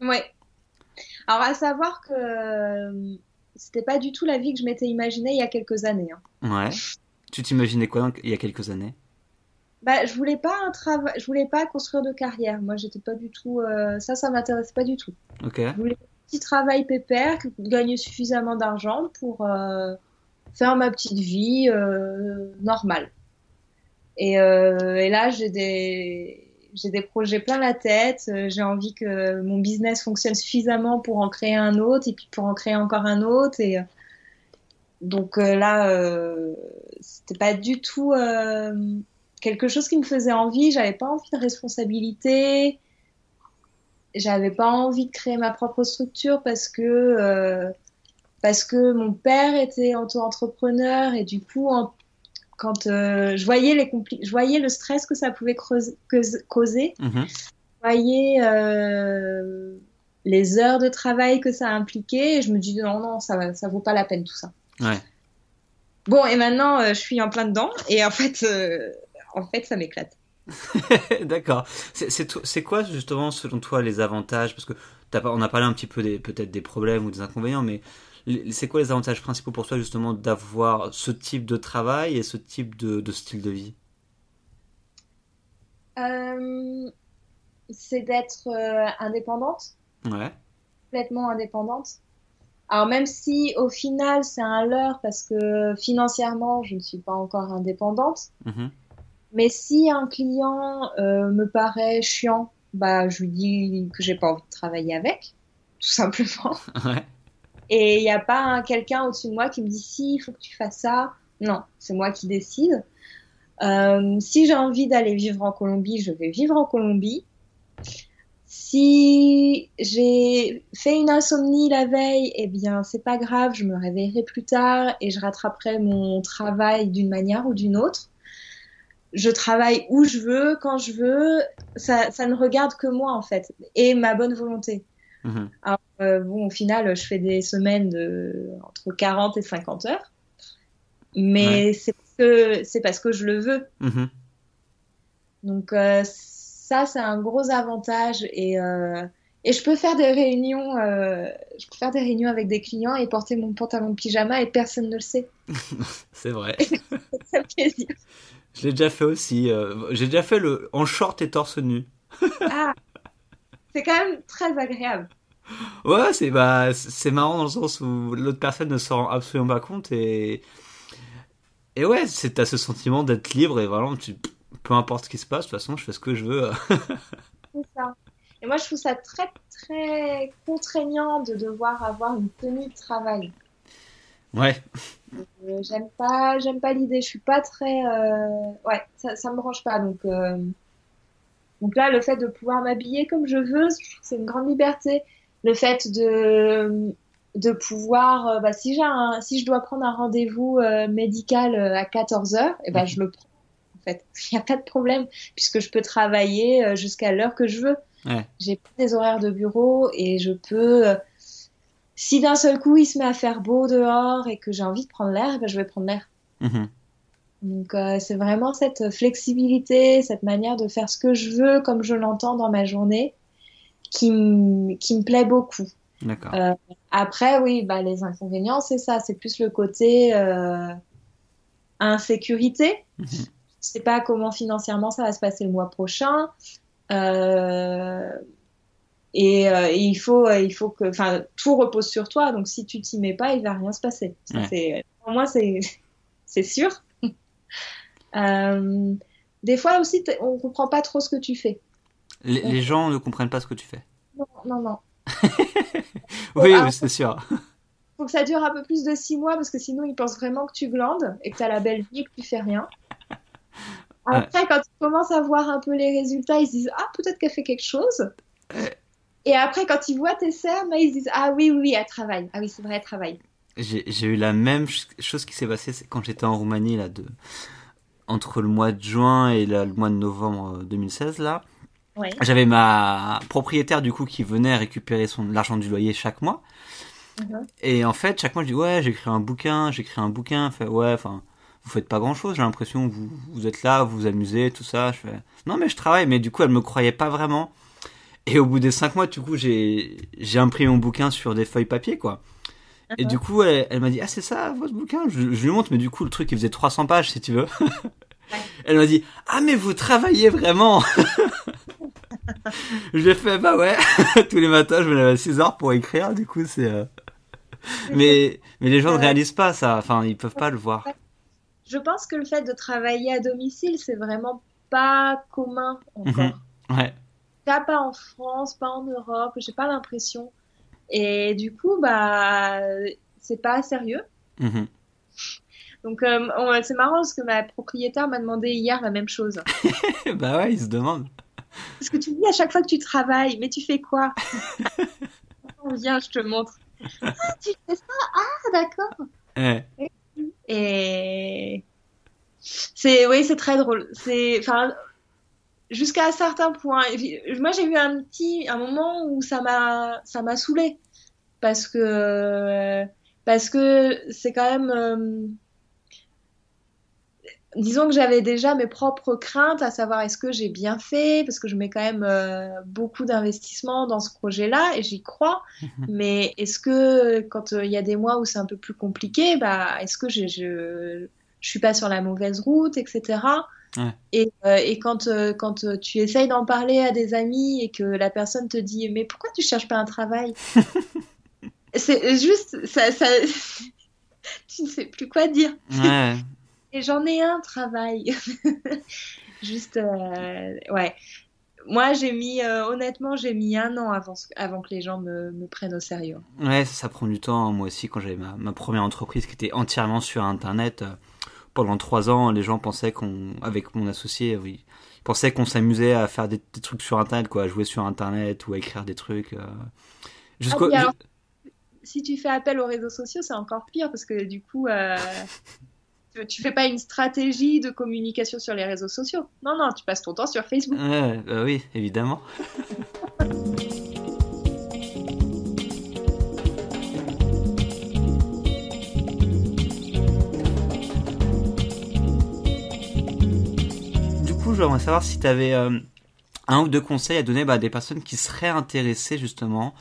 Oui. Alors à savoir que euh, c'était pas du tout la vie que je m'étais imaginée il y a quelques années. Hein. Ouais. Tu t'imaginais quoi il y a quelques années? Bah, je voulais pas un travail, je voulais pas construire de carrière. Moi, j'étais pas du tout, euh, ça, ça m'intéressait pas du tout. Ok. Je voulais un petit travail pépère, gagner suffisamment d'argent pour euh, faire ma petite vie normale. Et, euh, et là, j'ai des, projets plein la tête. Euh, j'ai envie que mon business fonctionne suffisamment pour en créer un autre et puis pour en créer encore un autre. Et euh, donc là, euh, c'était pas du tout quelque chose qui me faisait envie. J'avais pas envie de responsabilité. J'avais pas envie de créer ma propre structure parce que parce que mon père était auto-entrepreneur et du coup, quand euh, je, voyais les je voyais le stress que ça pouvait causer, mhm. je voyais euh, les heures de travail que ça impliquait et je me dis non, non, ça, ça vaut pas la peine tout ça. Ouais. Bon, et maintenant, euh, je suis en plein dedans et en fait, en fait ça m'éclate. D'accord. C'est quoi justement selon toi les avantages? Parce que on a parlé un petit peu peut-être des problèmes ou des inconvénients, mais c'est quoi les avantages principaux pour toi justement d'avoir ce type de travail et ce type de, style de vie? Euh, C'est d'être euh, indépendante. Ouais. Complètement indépendante. Alors même si au final c'est un leurre parce que financièrement je ne suis pas encore indépendante, mm-hmm. mais si un client euh, me paraît chiant, bah je lui dis que j'ai pas envie de travailler avec, tout simplement. Ouais. Et il n'y a pas quelqu'un au-dessus de moi qui me dit si, il faut que tu fasses ça. Non, c'est moi qui décide. Euh, si j'ai envie d'aller vivre en Colombie, je vais vivre en Colombie. Si j'ai fait une insomnie la veille, eh bien, c'est pas grave, je me réveillerai plus tard et je rattraperai mon travail d'une manière ou d'une autre. Je travaille où je veux, quand je veux. Ça, ça ne regarde que moi, en fait, et ma bonne volonté. Mhm. Alors, euh, bon, au final, je fais des semaines de entre 40 et 50 heures. Mais c'est parce que c'est parce que je le veux. Mhm. Donc euh, ça, c'est un gros avantage et euh, et je peux faire des réunions, je peux faire des réunions avec des clients et porter mon pantalon de pyjama et personne ne le sait. c'est vrai. ça me plaisir. Je l'ai déjà fait aussi. J'ai déjà fait le en short et torse nu. ah, c'est quand même très agréable. Ouais, c'est bah, c'est marrant dans le sens où l'autre personne ne s'en rend absolument pas compte et et ouais, c'est à ce sentiment d'être libre et vraiment tu peu importe ce qui se passe, de toute façon, je fais ce que je veux. c'est ça. Et moi, je trouve ça très très contraignant de devoir avoir une tenue de travail. Ouais. Euh, j'aime pas, j'aime pas l'idée. Je suis pas très, euh... ouais, ça, ça me branche pas. Donc, euh... donc là, le fait de pouvoir m'habiller comme je veux, c'est une grande liberté. Le fait de de pouvoir euh, bah, si j'ai si je dois prendre un rendez-vous euh, médical euh, à 14 heures et eh ben je le prends en fait. Il n'y a pas de problème puisque je peux travailler jusqu'à l'heure que je veux. Ouais. j'ai pas des horaires de bureau et je peux si d'un seul coup il se met à faire beau dehors et que j'ai envie de prendre l'air eh ben je vais prendre l'air. Mm-hmm. Donc c'est vraiment cette flexibilité cette manière de faire ce que je veux comme je l'entends dans ma journée qui, qui me plaît beaucoup. D'accord. Euh, après, oui, bah, les inconvénients, c'est ça. C'est plus le côté euh, insécurité. Mhm. Je sais pas comment financièrement ça va se passer le mois prochain. Euh, et, euh, et, il faut, il faut que, enfin, tout repose sur toi. Donc, si tu t'y mets pas, il va rien se passer. Ouais. Pour moi, c'est, c'est sûr. Euh, des fois aussi, on comprend pas trop ce que tu fais. Les, gens ne comprennent pas ce que tu fais. Non, non, non. oui, c'est sûr. Faut que ça dure un peu plus de six mois parce que sinon ils pensent vraiment que tu glandes et que tu as la belle vie et que tu fais rien. Après, quand tu commences à voir un peu les résultats, ils se disent Ah, peut-être qu'elle fait quelque chose. Et après, quand ils voient tes cernes, ils se disent Ah oui, oui, oui, elle travaille. Ah oui, c'est vrai, elle travaille. J'ai eu la même chose qui s'est passée quand j'étais en Roumanie, là, de... entre le mois de juin et le mois de novembre 2016, euh. J'avais ma propriétaire du coup qui venait récupérer son l'argent du loyer chaque mois. Mhm. Et en fait, chaque mois je dis ouais, j'écris un bouquin, j'écris un bouquin. Fait ouais, enfin, vous faites pas grand chose. J'ai l'impression que vous, vous êtes là, vous vous amusez, tout ça. Je fais non mais je travaille. Mais du coup, elle me croyait pas vraiment. Et au bout des cinq mois, du coup, j'ai j'ai imprimé mon bouquin sur des feuilles papier quoi. Et du coup, elle, m'a dit ah c'est ça votre bouquin? Je, je, lui montre, mais du coup le truc il faisait 300 pages si tu veux. Elle m'a dit ah mais vous travaillez vraiment. J'ai fait bah ouais. Tous les matins je me lève à 6 heures pour écrire. Du coup c'est. Euh, mais mais les gens ne réalisent pas ça. Enfin ils peuvent pas le voir. Je pense que le fait de travailler à domicile c'est vraiment pas commun encore. Mhm. Ouais. Pas, en France, pas en Europe. J'ai pas l'impression. Et du coup bah c'est pas sérieux. Mhm. Donc euh, c'est marrant parce que ma propriétaire m'a demandé hier la même chose. bah ouais, il se demande. Parce que tu dis à chaque fois que tu travailles, mais tu fais quoi? Viens, je te montre. ah, tu fais ça? Ah, d'accord. Et c'est oui, c'est très drôle. C'est enfin jusqu'à un certain point. Moi, j'ai eu un petit un moment où ça m'a ça m'a saoulé parce que parce que c'est quand même euh, disons que j'avais déjà mes propres craintes à savoir est-ce que j'ai bien fait? Parce que je mets quand même euh, beaucoup d'investissement dans ce projet-là et j'y crois. Mais est-ce que quand euh, il y a des mois où c'est un peu plus compliqué bah est-ce que je, je je suis pas sur la mauvaise route etc et, euh, et quand quand tu essayes d'en parler à des amis et que la personne te dit mais pourquoi tu cherches pas un travail c'est juste ça, ça... tu ne sais plus quoi dire ouais et j'en ai un travail. Juste, euh, ouais. Moi, j'ai mis, euh, honnêtement, j'ai mis un an avant, avant que les gens me, me prennent au sérieux. Ouais, ça, ça, prend du temps. Moi aussi, quand j'avais ma, ma, première entreprise qui était entièrement sur Internet, euh, pendant trois ans, les gens pensaient qu'on, avec mon associé, oui, pensaient qu'on s'amusait à faire des, des, trucs sur Internet, quoi, à jouer sur Internet ou à écrire des trucs. Jusqu'au. Ah, si tu fais appel aux réseaux sociaux, c'est encore pire parce que du coup, tu fais pas une stratégie de communication sur les réseaux sociaux. Non, non, tu passes ton temps sur Facebook. Euh, bah oui, évidemment. j'aimerais savoir si tu avais euh, un ou deux conseils à donner bah, à des personnes qui seraient intéressées justement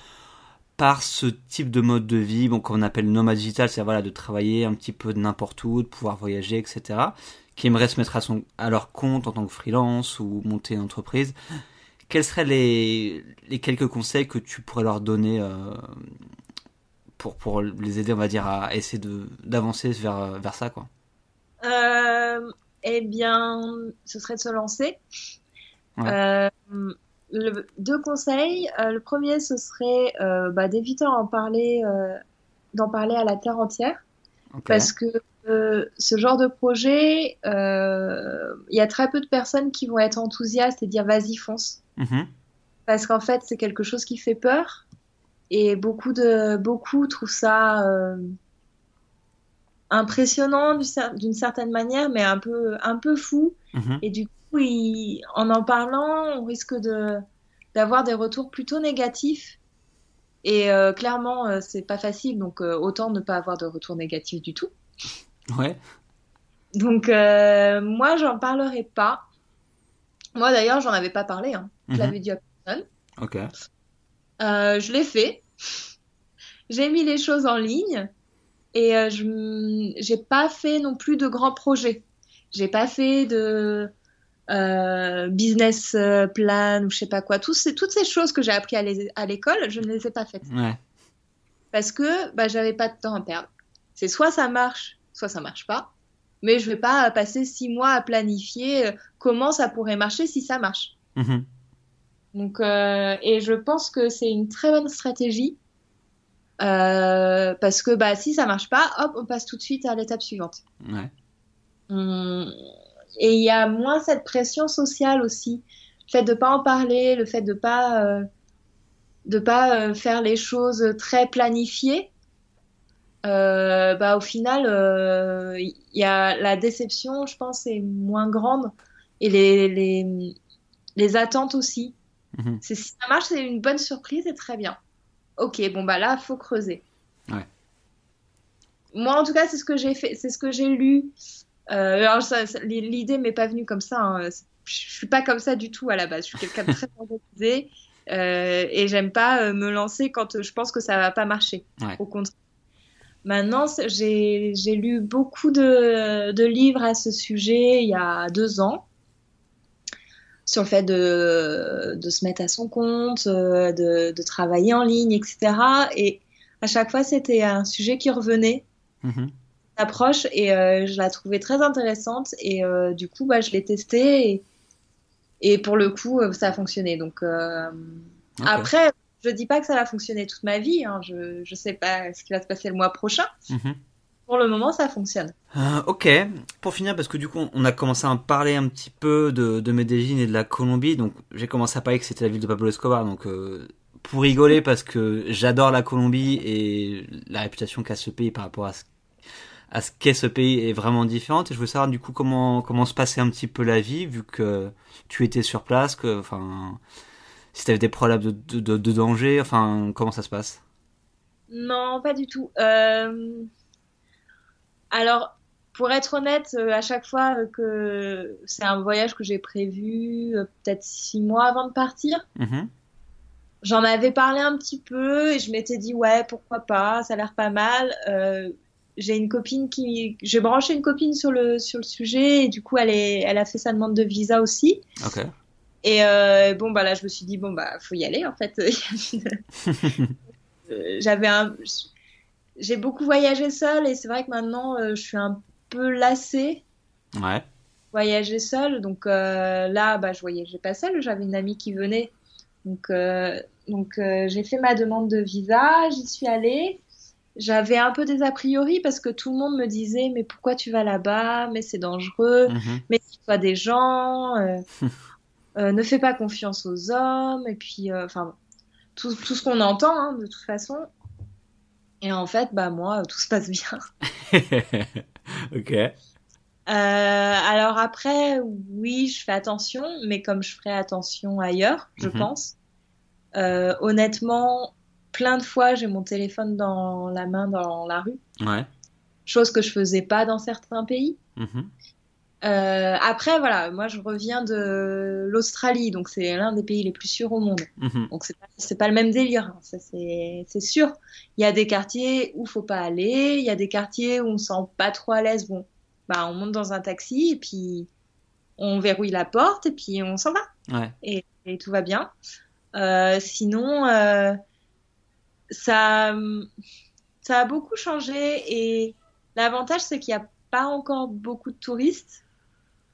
par ce type de mode de vie, bon, qu'on appelle nomade digital, c'est voilà, de travailler un petit peu de n'importe où, de pouvoir voyager, etc., qui aimeraient se mettre à, son, à leur compte en tant que freelance ou monter une entreprise, quels seraient les, les quelques conseils que tu pourrais leur donner euh, pour, pour les aider, on va dire, à essayer d'avancer vers, vers ça, quoi? Euh, Eh bien, ce serait de se lancer. Ouais. Euh, le, deux conseils. Euh, le premier, ce serait euh, bah, d'éviter d'en parler, d'en parler à la terre entière, okay. parce que ce genre de projet, il y a très peu de personnes qui vont être enthousiastes et dire vas-y fonce, mm -hmm. parce qu'en fait c'est quelque chose qui fait peur et beaucoup de beaucoup trouvent ça impressionnant d'une certaine manière, mais un peu un peu fou. -hmm. Et du coup, il, en en parlant, on risque de d'avoir des retours plutôt négatifs. Et euh, clairement, euh, c'est pas facile, donc euh, autant ne pas avoir de retour négatif du tout. Ouais. Donc moi, j'en parlerai pas. Moi d'ailleurs, j'en avais pas parlé. Hein. Je -hmm. l'avais dit à personne. Ok. je l'ai fait. J'ai mis les choses en ligne et je j'ai pas fait non plus de grands projets. J'ai pas fait de euh, business plan ou je sais pas quoi. Ces, toutes ces choses que j'ai appris à l'école, je ne les ai pas faites. Ouais. Parce que bah, j'avais pas de temps à perdre. C'est soit ça marche, soit ça marche pas. Mais je vais pas passer six mois à planifier euh, comment ça pourrait marcher si ça marche. Mm -hmm. Donc, euh, et je pense que c'est une très bonne stratégie. Euh, parce que bah, si ça marche pas, hop, on passe tout de suite à l'étape suivante. Ouais. Hum, et il y a moins cette pression sociale aussi. Le fait de pas en parler, le fait de pas euh, de pas euh, faire les choses très planifiées, euh, bah au final, il y a la déception, je pense, est moins grande et les les, les attentes aussi. -hmm. Si ça marche, c'est une bonne surprise et très bien. Ok, bon bah là, faut creuser. Ouais. Moi, en tout cas, c'est ce que j'ai fait, c'est ce que j'ai lu. Euh, alors, l'idée m'est pas venue comme ça. Hein. Je suis pas comme ça du tout à la base. Je suis quelqu'un de très organisé euh, et j'aime pas euh, me lancer quand je pense que ça va pas marcher. Ouais. Au contraire. Maintenant, j'ai lu beaucoup de, de, livres à ce sujet il y a deux ans sur le fait de, de se mettre à son compte, de, de, travailler en ligne, etc. Et à chaque fois, c'était un sujet qui revenait. Mm -hmm approche et euh, je la trouvais très intéressante et euh, du coup bah, je l'ai testée et, et, pour le coup euh, ça a fonctionné donc okay. après je dis pas que ça va fonctionner toute ma vie hein. je je sais pas ce qui va se passer le mois prochain -hmm. Pour le moment ça fonctionne. Ok. Pour finir parce que du coup on a commencé à en parler un petit peu de, de Medellin et de la Colombie. Donc j'ai commencé à parler que c'était la ville de Pablo Escobar. Donc pour rigoler parce que j'adore la Colombie et la réputation qu'a ce pays par rapport à ce, à ce qu'est ce pays est vraiment différente. Et je veux savoir du coup comment comment se passait un petit peu la vie vu que tu étais sur place, que enfin si tu avais des problèmes de, de, de, danger, enfin comment ça se passe? Non, pas du tout. Euh... Alors pour être honnête, euh, à chaque fois que c'est un voyage que j'ai prévu, euh, peut-être six mois avant de partir, mm-hmm. j'en avais parlé un petit peu et je m'étais dit ouais pourquoi pas, ça a l'air pas mal. Euh, j'ai une copine qui, j'ai branché une copine sur le sur le sujet et du coup elle est, elle a fait sa demande de visa aussi. Et euh, bon bah là je me suis dit bon bah faut y aller en fait. J'avais un, j'ai beaucoup voyagé seule et c'est vrai que maintenant je suis un peu lassée. Ouais. Voyager seule. Donc euh, là, bah, je voyageais pas seule. J'avais une amie qui venait. Donc, euh, donc euh, j'ai fait ma demande de visa. J'y suis allée. J'avais un peu des a priori parce que tout le monde me disait mais pourquoi tu vas là-bas? Mais c'est dangereux. Mhm. Mais tu vois des gens. ne fais pas confiance aux hommes. Et puis, enfin, tout, tout, ce qu'on entend hein, de toute façon. Et en fait, bah moi, tout se passe bien. ok. Euh, alors après, oui, je fais attention, mais comme je ferai attention ailleurs, je Mhm. pense. Euh, honnêtement, plein de fois, j'ai mon téléphone dans la main dans la rue, Ouais. chose que je faisais pas dans certains pays. Mhm. Euh, après, voilà, moi je reviens de l'Australie, donc c'est l'un des pays les plus sûrs au monde. Mhm. Donc c'est pas, le même délire, hein, c'est sûr. Il y a des quartiers où faut pas aller, il y a des quartiers où on se sent pas trop à l'aise. Bon, bah on monte dans un taxi et puis on verrouille la porte et puis on s'en va Ouais. et, et tout va bien. Euh, sinon, euh, ça ça a beaucoup changé et l'avantage c'est qu'il y a pas encore beaucoup de touristes.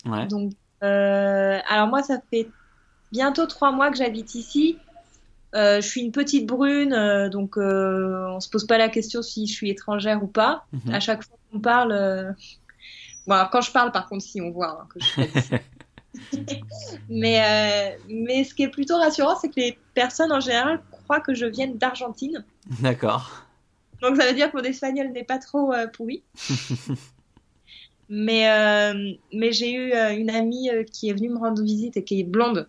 Ouais. Donc, euh, alors moi, ça fait bientôt trois mois que j'habite ici. Euh, je suis une petite brune, euh, donc euh, on se pose pas la question si je suis étrangère ou pas. Mhm. À chaque fois qu'on parle, bon, alors quand je parle, par contre, si on voit hein, que je mais mais ce qui est plutôt rassurant, c'est que les personnes en général croient que je vienne d'Argentine. D'accord. Donc ça veut dire que mon espagnol n'est pas trop pourri. mais euh, mais j'ai eu euh, une amie euh, qui est venue me rendre visite et qui est blonde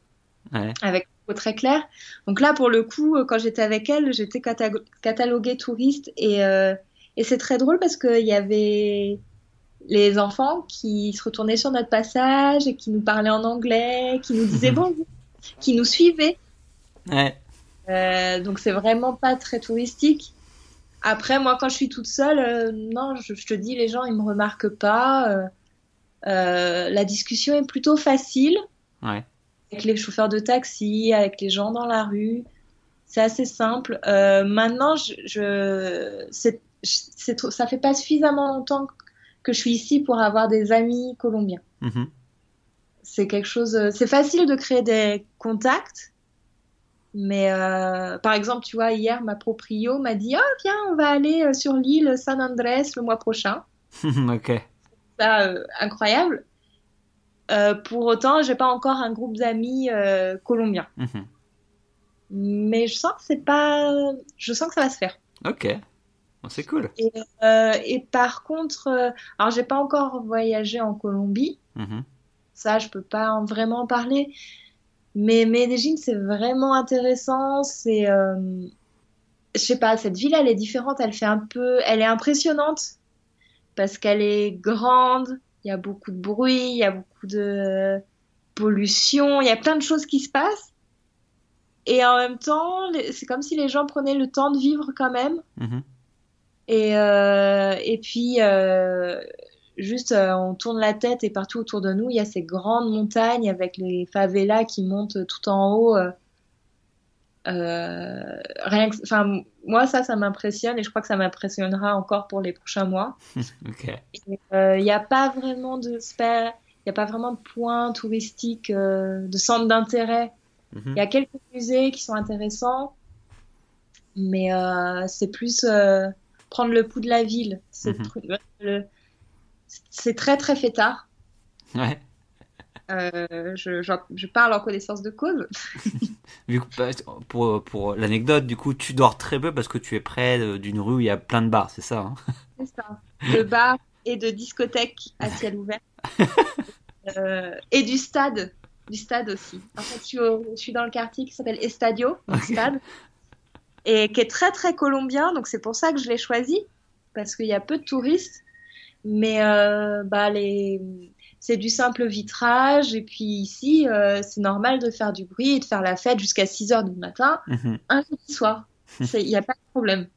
Ouais. avec peau très claire. Donc là pour le coup euh, quand j'étais avec elle, j'étais cata- cataloguée touriste et euh, et c'est très drôle parce qu'il y avait les enfants qui se retournaient sur notre passage et qui nous parlaient en anglais, qui nous disaient bonjour, qui nous suivaient. Ouais. Euh, donc c'est vraiment pas très touristique. Après, moi, quand je suis toute seule, euh, non, je, je te dis, les gens, ils me remarquent pas. euh, euh, la discussion est plutôt facile Ouais. avec les chauffeurs de taxi, avec les gens dans la rue. C'est assez simple. Maintenant, je, je, c'est, c'est trop- ça fait pas suffisamment longtemps que je suis ici pour avoir des amis colombiens. Mhm. C'est quelque chose. C'est facile de créer des contacts, mais euh, par exemple, tu vois, hier, ma proprio m'a dit, oh viens, on va aller euh, sur l'île San Andrés le mois prochain. ok. Ça, euh, incroyable. Euh, pour autant, j'ai pas encore un groupe d'amis colombiens, Mhm. mais je sens que c'est pas, je sens que ça va se faire. Ok. Bon, c'est cool. Et, et par contre, alors j'ai pas encore voyagé en Colombie. Mhm. ça je peux pas en vraiment en parler mais Medellín c'est vraiment intéressant. C'est euh, je sais pas cette ville elle est différente. Elle fait un peu elle est impressionnante parce qu'elle est grande. Il y a beaucoup de bruit il y a beaucoup de pollution il y a plein de choses qui se passent. Et en même temps c'est comme si les gens prenaient le temps de vivre quand même. Mhm. et, euh, et puis, euh, juste, euh, on tourne la tête et partout autour de nous, il y a ces grandes montagnes avec les favelas qui montent tout en haut. euh, euh, rien que, enfin, moi, ça, ça m'impressionne et je crois que ça m'impressionnera encore pour les prochains mois. Il n'y a pas vraiment de, il y a pas vraiment de points touristiques, euh, de centres d'intérêt. Mhm. Il y a quelques musées qui sont intéressants, mais c'est plus prendre le pouls de la ville. C'est Mhm. le- c'est très très fêtard. Ouais. Euh, je, je, parle en connaissance de cause. Bah, pour, pour l'anecdote, du coup, tu dors très peu parce que tu es près d'une rue où il y a plein de bars, c'est ça hein? C'est ça. De bars et de discothèques à ciel ouvert. euh, et du stade. Du stade aussi. En fait, je suis, je suis dans le quartier qui s'appelle Estadio, stade, et qui est très très colombien, donc c'est pour ça que je l'ai choisi, parce qu'il y a peu de touristes. Mais euh, bah, les c'est du simple vitrage. Et puis ici, euh, c'est normal de faire du bruit et de faire la fête jusqu'à 6 heures du matin, mhm. un jeudi soir. Il n'y a pas de problème.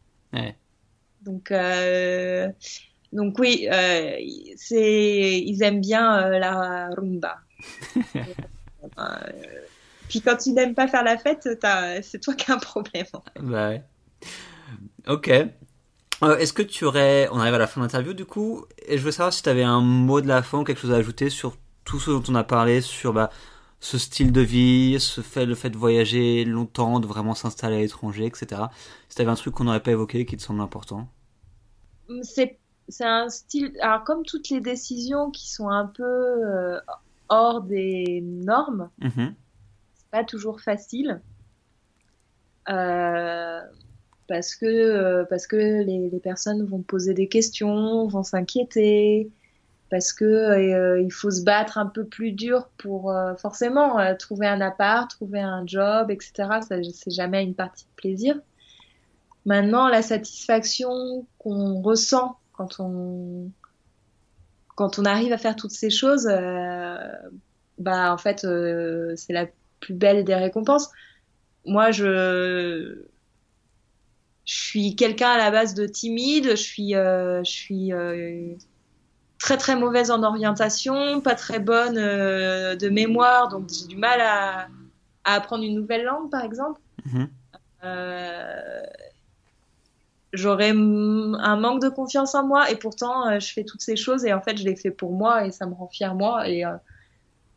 Donc, euh, donc oui, c'est, ils aiment bien la rumba. puis quand tu n'aimes pas faire la fête, c'est toi qui as un problème. Bah ouais. Ok. Euh, est-ce que tu aurais, on arrive à la fin de l'interview du coup, et je veux savoir si tu avais un mot de la fin ou quelque chose à ajouter sur tout ce dont on a parlé, sur bah, ce style de vie, ce fait, le fait de voyager longtemps, de vraiment s'installer à l'étranger, etc. Si tu avais un truc qu'on n'aurait pas évoqué qui te semble important. C'est un style, alors comme toutes les décisions qui sont un peu euh, hors des normes, mm-hmm. c'est pas toujours facile. Euh, parce que, euh, parce que les, les, personnes vont poser des questions, vont s'inquiéter, parce que euh, il faut se battre un peu plus dur pour euh, forcément trouver un appart, trouver un job, etc. C'est jamais une partie de plaisir. Maintenant, la satisfaction qu'on ressent quand on quand on arrive à faire toutes ces choses, bah en fait, c'est la plus belle des récompenses. Moi, je je suis quelqu'un à la base de timide, je suis, euh, je suis euh, très très mauvaise en orientation, pas très bonne euh, de mémoire, donc j'ai du mal à, à, apprendre une nouvelle langue, par exemple. Mhm. J'aurais un manque de confiance en moi et pourtant je fais toutes ces choses et en fait je les fais pour moi et ça me rend fier moi et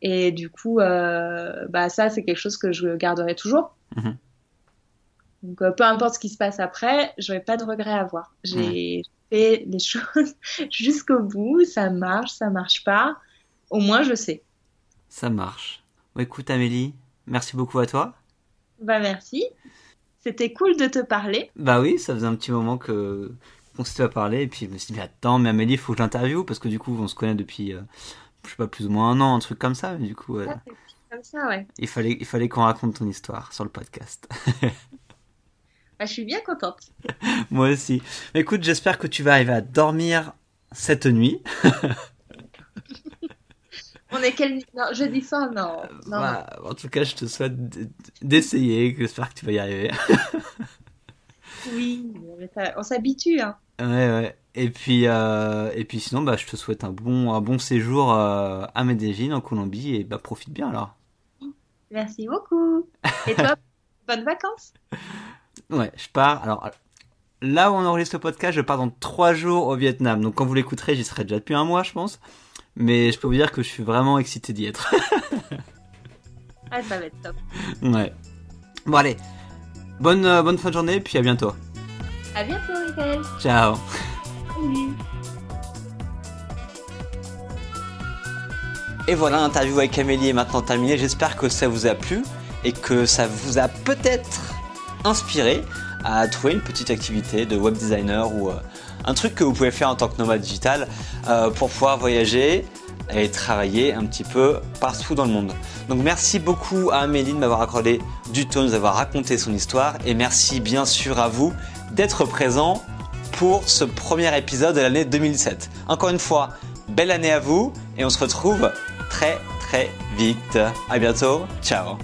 et du coup bah ça c'est quelque chose que je garderai toujours. Mhm. Donc, euh, peu importe ce qui se passe après, je n'aurai pas de regret à avoir. J'ai fait les choses jusqu'au bout, ça marche, ça marche pas. Au moins, je sais. Ça marche. écoute, Amélie, merci beaucoup à toi. Bah, merci. C'était cool de te parler. Bah oui, ça faisait un petit moment que qu'on s'était parlé. Et puis, je me suis dit, attends, mais Amélie, il faut que je l'interviewe parce que du coup, on se connaît depuis, euh, je sais pas, plus ou moins un an, un truc comme ça. Mais du coup, comme ça, ouais. il fallait, il fallait qu'on raconte ton histoire sur le podcast. Ah, je suis bien contente. Moi aussi. Écoute, j'espère que tu vas arriver à dormir cette nuit. On est quel non, jeudi soir non. non, bah, En tout cas, je te souhaite d'essayer. J'espère que tu vas y arriver. oui, on s'habitue. Hein. Ouais, ouais. Et puis, euh, et puis sinon, bah, je te souhaite un bon, un bon séjour euh, à Medellin, en Colombie, et bah, profite bien alors. Merci beaucoup. Et toi, bonnes vacances. Ouais, je pars. Alors, là où on enregistre le podcast, je pars dans trois jours au Vietnam. Donc, quand vous l'écouterez, j'y serai déjà depuis un mois, je pense. Mais je peux vous dire que je suis vraiment excité d'y être. ah, ça va être top. Ouais. Bon, allez. Bonne, euh, bonne fin de journée, puis à bientôt. À bientôt, Michael. Ciao. Et voilà, l'interview avec Amélie est maintenant terminée. J'espère que ça vous a plu et que ça vous a peut-être inspiré à trouver une petite activité de web designer ou euh, un truc que vous pouvez faire en tant que nomade digital euh, pour pouvoir voyager et travailler un petit peu partout dans le monde. Donc merci beaucoup à Amélie de m'avoir accordé du temps, de nous avoir raconté son histoire et merci bien sûr à vous d'être présent pour ce premier épisode de l'année 2017. Encore une fois, belle année à vous et on se retrouve très très vite. À bientôt, ciao